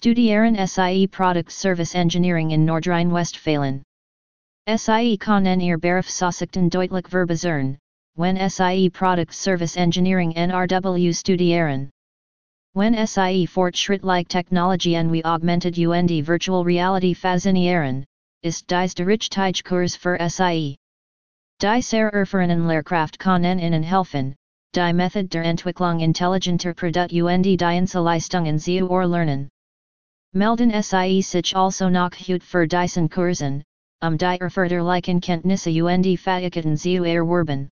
Studieren SIE Product Service Engineering in Nordrhein-Westfalen. SIE kann en ihr Berufsaussichten deutlich verbessern, when SIE Product Service Engineering NRW Studieren. When SIE fortschrittliche and we augmented und virtual reality faszinieren, ist dies der richtige Kurs für SIE. Die sehr erfahrenen Lehrkraft können Ihnen helfen, die Method der Entwicklung intelligenter Produkt und die Dienstleistungen zu erlernen. Melden SIE sich also noch heute für diesen Kursen, um die erforderlichen Kenntnisse und Fähigkeiten zu erwerben.